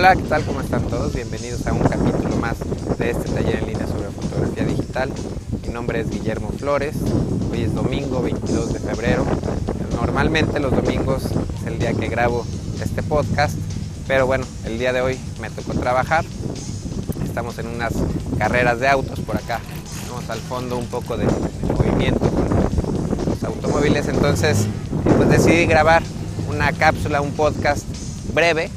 Hola, ¿qué tal? ¿Cómo están todos? Bienvenidos a un capítulo más de este taller en línea sobre fotografía digital. Mi nombre es Guillermo Flores. Hoy es domingo 22 de febrero. Normalmente los domingos es el día que grabo este podcast, pero bueno, el día de hoy me tocó trabajar. Estamos en unas carreras de autos por acá. Tenemos al fondo un poco de, movimiento con los automóviles, entonces pues decidí grabar una cápsula, un podcast breve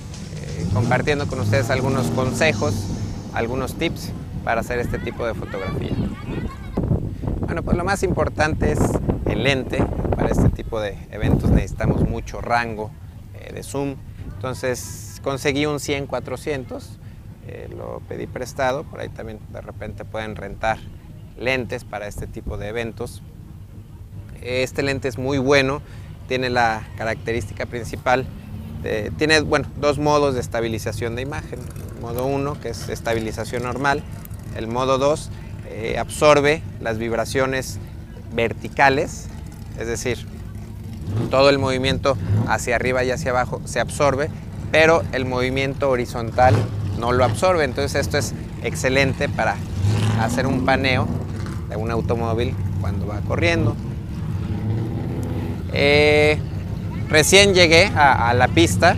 compartiendo con ustedes algunos consejos, algunos tips para hacer este tipo de fotografía. Bueno, pues lo más importante es el lente. Para este tipo de eventos necesitamos mucho rango eh, de zoom. Entonces conseguí un 100-400, eh, lo pedí prestado, por ahí también de repente pueden rentar lentes para este tipo de eventos. Este lente es muy bueno, tiene la característica principal este, tiene bueno, dos modos de estabilización de imagen. Modo 1, que es estabilización normal. El modo 2 eh, absorbe las vibraciones verticales, es decir, todo el movimiento hacia arriba y hacia abajo se absorbe, pero el movimiento horizontal no lo absorbe. Entonces esto es excelente para hacer un paneo de un automóvil cuando va corriendo. Eh, Recién llegué a, la pista,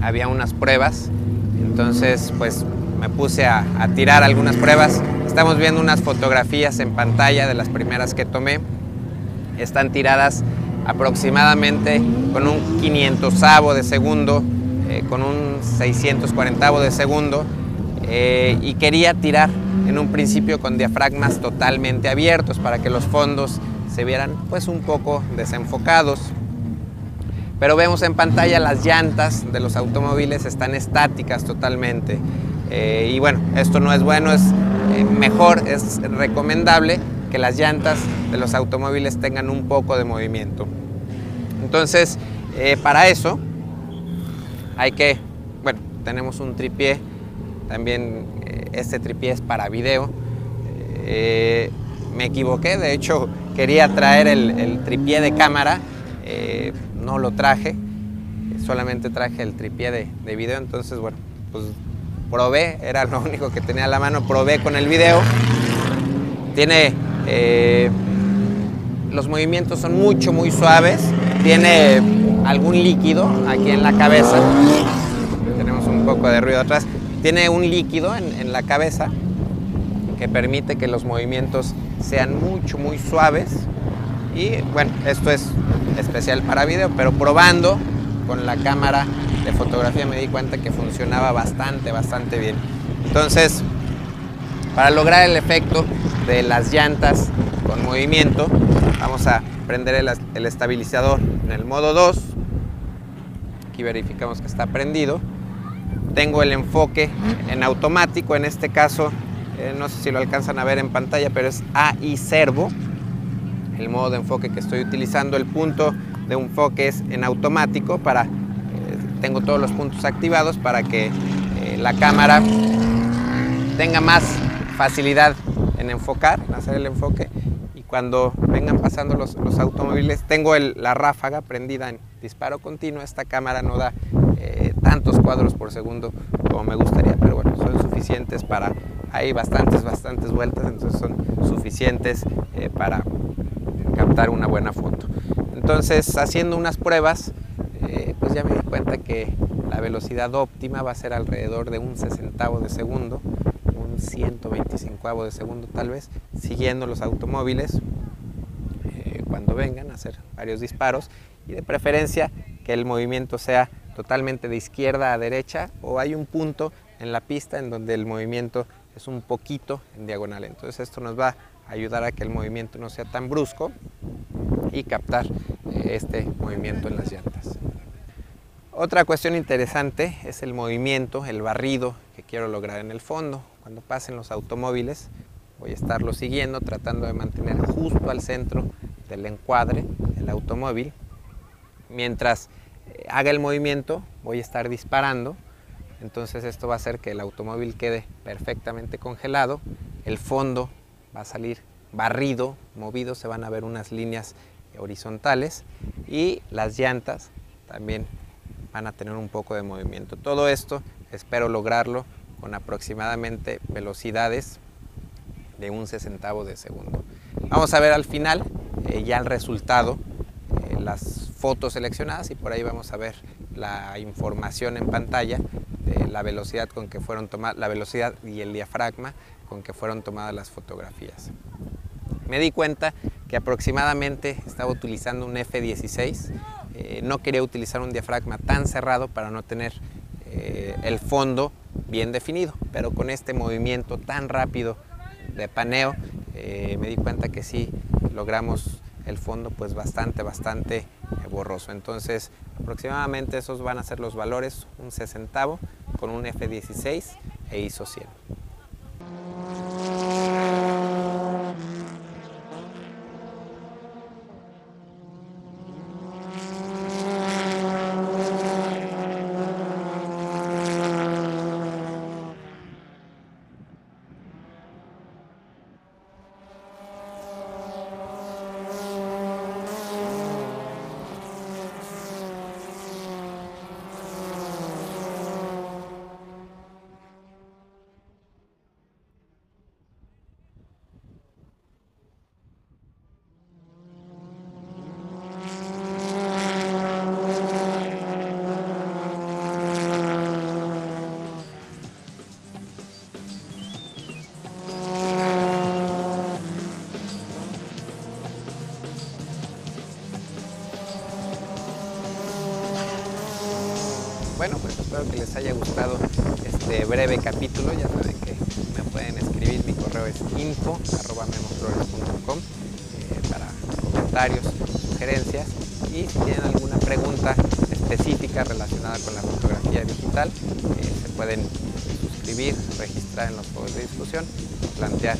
había unas pruebas, entonces pues me puse a, tirar algunas pruebas. Estamos viendo unas fotografías en pantalla de las primeras que tomé. Están tiradas aproximadamente con un 500 de segundo, eh, con un 640 de segundo. Eh, y quería tirar en un principio con diafragmas totalmente abiertos para que los fondos se vieran pues un poco desenfocados. Pero vemos en pantalla las llantas de los automóviles están estáticas totalmente. Eh, y bueno, esto no es bueno, es eh, mejor, es recomendable que las llantas de los automóviles tengan un poco de movimiento. Entonces, eh, para eso hay que, bueno, tenemos un tripié, también este tripié es para video. me equivoqué, de hecho quería traer el, el tripié de cámara no lo traje, solamente traje el tripié de, de video, entonces bueno, pues probé, era lo único que tenía a la mano, probé con el video. Tiene, eh, los movimientos son mucho, muy suaves, tiene algún líquido aquí en la cabeza, tenemos un poco de ruido atrás, tiene un líquido en, en la cabeza que permite que los movimientos sean mucho, muy suaves y bueno, esto es especial para video, pero probando con la cámara de fotografía me di cuenta que funcionaba bastante, bastante bien. Entonces, para lograr el efecto de las llantas con movimiento, vamos a prender el, estabilizador en el modo 2. Aquí verificamos que está prendido. Tengo el enfoque en automático, en este caso, eh, no sé si lo alcanzan a ver en pantalla, pero es AI Servo el modo de enfoque que estoy utilizando. El punto de enfoque es en automático para, eh, tengo todos los puntos activados para que eh, la cámara tenga más facilidad en enfocar, en hacer el enfoque y cuando vengan pasando los, automóviles, tengo la ráfaga prendida en disparo continuo, esta cámara no da eh, tantos cuadros por segundo como me gustaría, pero bueno, son suficientes para, hay bastantes, bastantes vueltas, entonces son suficientes para captar una buena foto. Entonces, haciendo unas pruebas, eh, pues ya me di cuenta que la velocidad óptima va a ser alrededor de un sesentavo de segundo, un 125 de segundo tal vez, siguiendo los automóviles eh, cuando vengan a hacer varios disparos y de preferencia que el movimiento sea totalmente de izquierda a derecha o hay un punto en la pista en donde el movimiento es un poquito en diagonal. Entonces esto nos va ayudar a que el movimiento no sea tan brusco y captar eh, este movimiento en las llantas. Otra cuestión interesante es el movimiento, el barrido que quiero lograr en el fondo. Cuando pasen los automóviles voy a estarlo siguiendo tratando de mantener justo al centro del encuadre el automóvil. Mientras eh, haga el movimiento voy a estar disparando. Entonces esto va a hacer que el automóvil quede perfectamente congelado, el fondo va a salir barrido, movido, se van a ver unas líneas horizontales y las llantas también van a tener un poco de movimiento. Todo esto espero lograrlo con aproximadamente velocidades de un sesentavo de segundo. Vamos a ver al final eh, ya el resultado, eh, las fotos seleccionadas y por ahí vamos a ver la información en pantalla de la velocidad con que fueron tomadas, la velocidad y el diafragma con que fueron tomadas las fotografías. Me di cuenta que aproximadamente estaba utilizando un F16, eh, no quería utilizar un diafragma tan cerrado para no tener el fondo bien definido, pero con este movimiento tan rápido de paneo me di cuenta que sí logramos el fondo pues bastante, bastante eh, borroso. Entonces aproximadamente esos van a ser los valores, un sesentavo con un F16 e ISO 100. Bueno, pues espero que les haya gustado este breve capítulo. Ya saben que me pueden escribir, mi correo es info.memoflores.com eh, para comentarios, sugerencias y si tienen alguna pregunta específica relacionada con la fotografía digital, eh, se pueden suscribir, registrar en los foros de discusión, plantear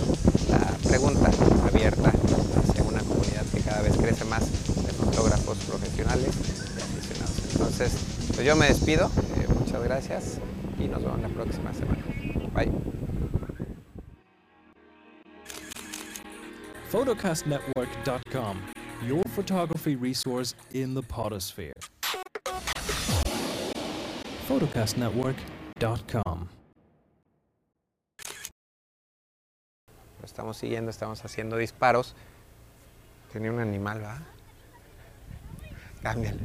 la pregunta abierta hacia una comunidad que cada vez crece más de fotógrafos profesionales. Entonces, pues yo me despido, eh, muchas gracias y nos vemos la próxima semana. Bye. photocastnetwork.com, your photography resource in the potosphere. photocastnetwork.com. Lo estamos siguiendo, estamos haciendo disparos. Tenía un animal, ¿va? Cámbiale.